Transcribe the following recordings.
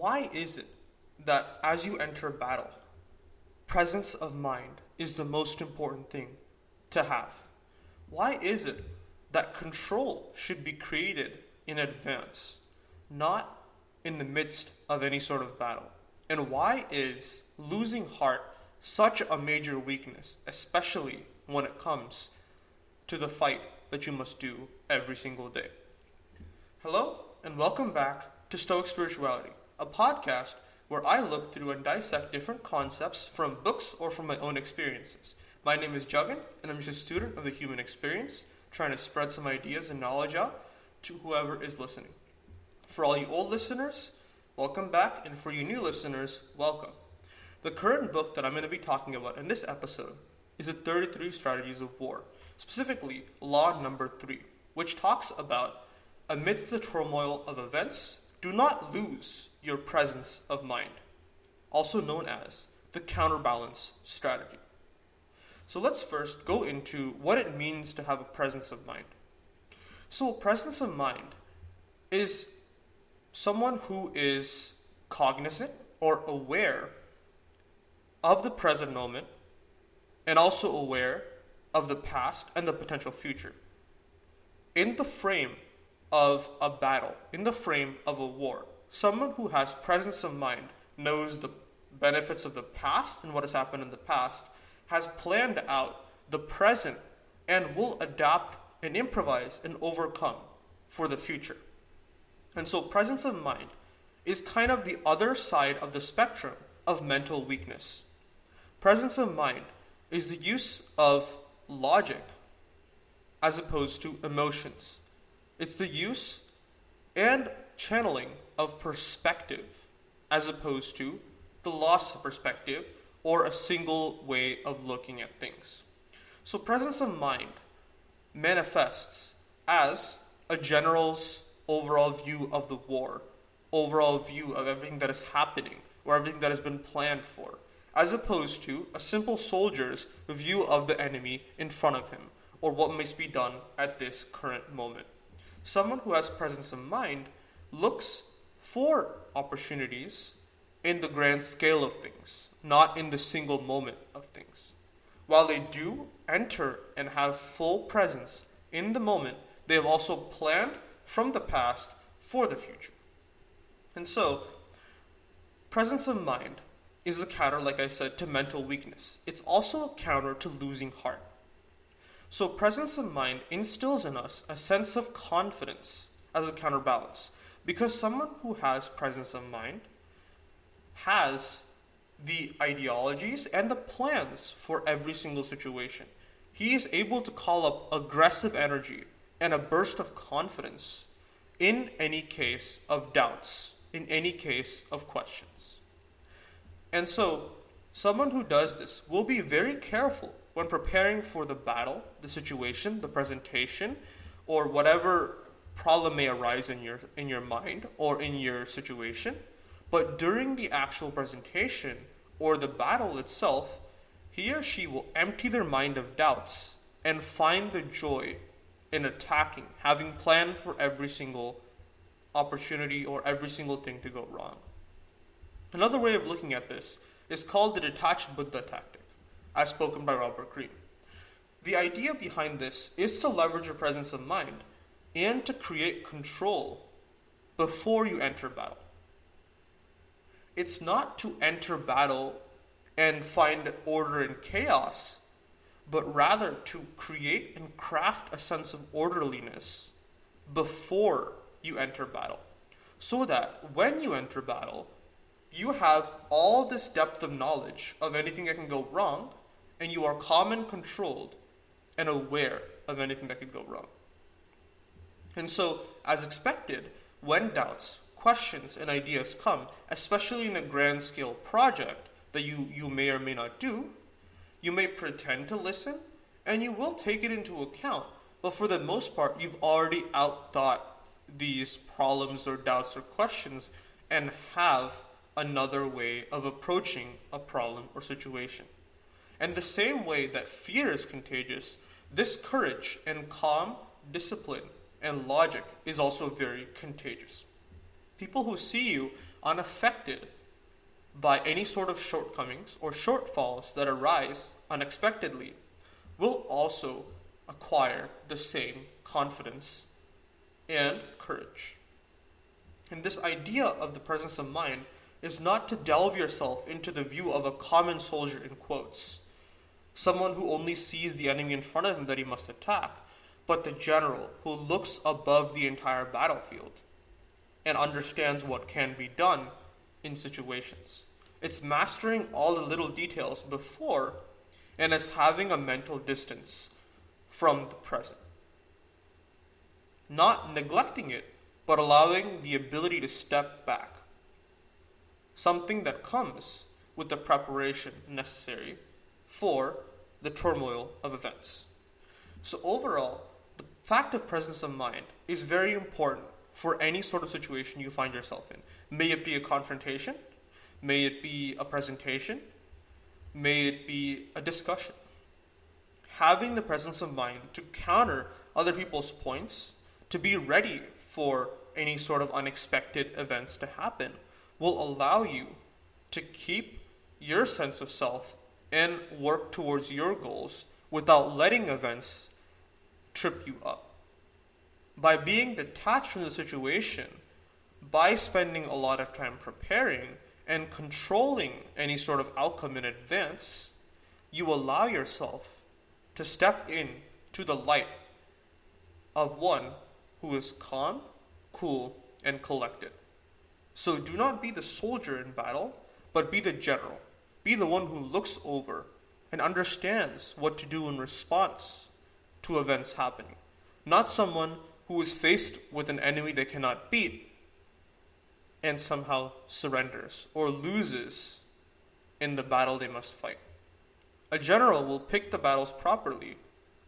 why is it that as you enter battle, presence of mind is the most important thing to have? Why is it that control should be created in advance, not in the midst of any sort of battle? And why is losing heart such a major weakness, especially when it comes to the fight that you must do every single day? Hello, and welcome back to Stoic Spirituality, a podcast where I look through and dissect different concepts from books or from my own experiences. My name is Juggin, and I'm just a student of the human experience, trying to spread some ideas and knowledge out to whoever is listening. For all you old listeners, welcome back, and for you new listeners, welcome. The current book that I'm going to be talking about in this episode is the 33 Strategies of War, specifically Law Number 3, which talks about amidst the turmoil of events, do not lose your presence of mind, also known as the counterbalance strategy. So let's first go into what it means to have a presence of mind. So, presence of mind is someone who is cognizant or aware of the present moment and also aware of the past and the potential future. In the frame of a battle, in the frame of a war, someone who has presence of mind knows the benefits of the past and what has happened in the past has planned out the present and will adapt and improvise and overcome for the future. And so, presence of mind is kind of the other side of the spectrum of mental weakness. Presence of mind is the use of logic as opposed to emotions. It's the use and channeling of perspective as opposed to the loss of perspective or a single way of looking at things. So, presence of mind manifests as a general's overall view of the war, overall view of everything that is happening, or everything that has been planned for, as opposed to a simple soldier's view of the enemy in front of him, or what must be done at this current moment. Someone who has presence of mind looks for opportunities in the grand scale of things, not in the single moment of things. While they do enter and have full presence in the moment, they have also planned from the past for the future. And so, presence of mind is a counter, like I said, to mental weakness. It's also a counter to losing heart. So, presence of mind instills in us a sense of confidence as a counterbalance. Because someone who has presence of mind has the ideologies and the plans for every single situation. He is able to call up aggressive energy and a burst of confidence in any case of doubts, in any case of questions. And so, someone who does this will be very careful when preparing for the battle, the situation, the presentation, or whatever problem may arise in your in your mind or in your situation but during the actual presentation or the battle itself, he or she will empty their mind of doubts and find the joy in attacking, having planned for every single opportunity or every single thing to go wrong. Another way of looking at this is called the detached Buddha tactic, as spoken by Robert Greene. The idea behind this is to leverage your presence of mind and to create control before you enter battle it's not to enter battle and find order in chaos, but rather to create and craft a sense of orderliness before you enter battle. So that when you enter battle, you have all this depth of knowledge of anything that can go wrong, and you are calm and controlled and aware of anything that could go wrong. And so, as expected, when doubts, questions and ideas come, especially in a grand scale project that you, you may or may not do, you may pretend to listen and you will take it into account. But for the most part, you've already outthought these problems or doubts or questions and have another way of approaching a problem or situation. And the same way that fear is contagious, this courage and calm, discipline, and logic is also very contagious. People who see you unaffected by any sort of shortcomings or shortfalls that arise unexpectedly will also acquire the same confidence and courage. And this idea of the presence of mind is not to delve yourself into the view of a common soldier in quotes, someone who only sees the enemy in front of him that he must attack, but the general who looks above the entire battlefield and understands what can be done in situations. It's mastering all the little details before and it's having a mental distance from the present. Not neglecting it, but allowing the ability to step back. Something that comes with the preparation necessary for the turmoil of events. So, overall, the fact of presence of mind is very important for any sort of situation you find yourself in. May it be a confrontation, may it be a presentation, may it be a discussion. Having the presence of mind to counter other people's points, to be ready for any sort of unexpected events to happen, will allow you to keep your sense of self and work towards your goals without letting events trip you up. By being detached from the situation, by spending a lot of time preparing and controlling any sort of outcome in advance, you allow yourself to step in to the light of one who is calm, cool, and collected. So do not be the soldier in battle, but be the general. Be the one who looks over and understands what to do in response to events happening. Not someone who is faced with an enemy they cannot beat and somehow surrenders or loses in the battle they must fight. A general will pick the battles properly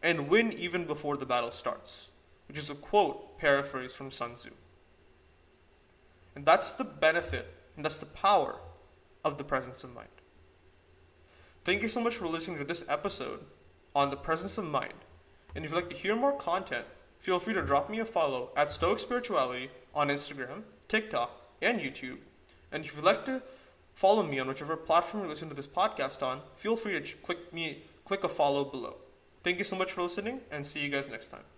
and win even before the battle starts, which is a quote paraphrased from Sun Tzu. And that's the benefit and that's the power of the presence of mind. Thank you so much for listening to this episode on the presence of mind. And if you'd like to hear more content, feel free to drop me a follow at Stoic Spirituality on Instagram, TikTok, and YouTube. And if you'd like to follow me on whichever platform you listen to this podcast on, feel free to click me click a follow below. Thank you so much for listening and see you guys next time.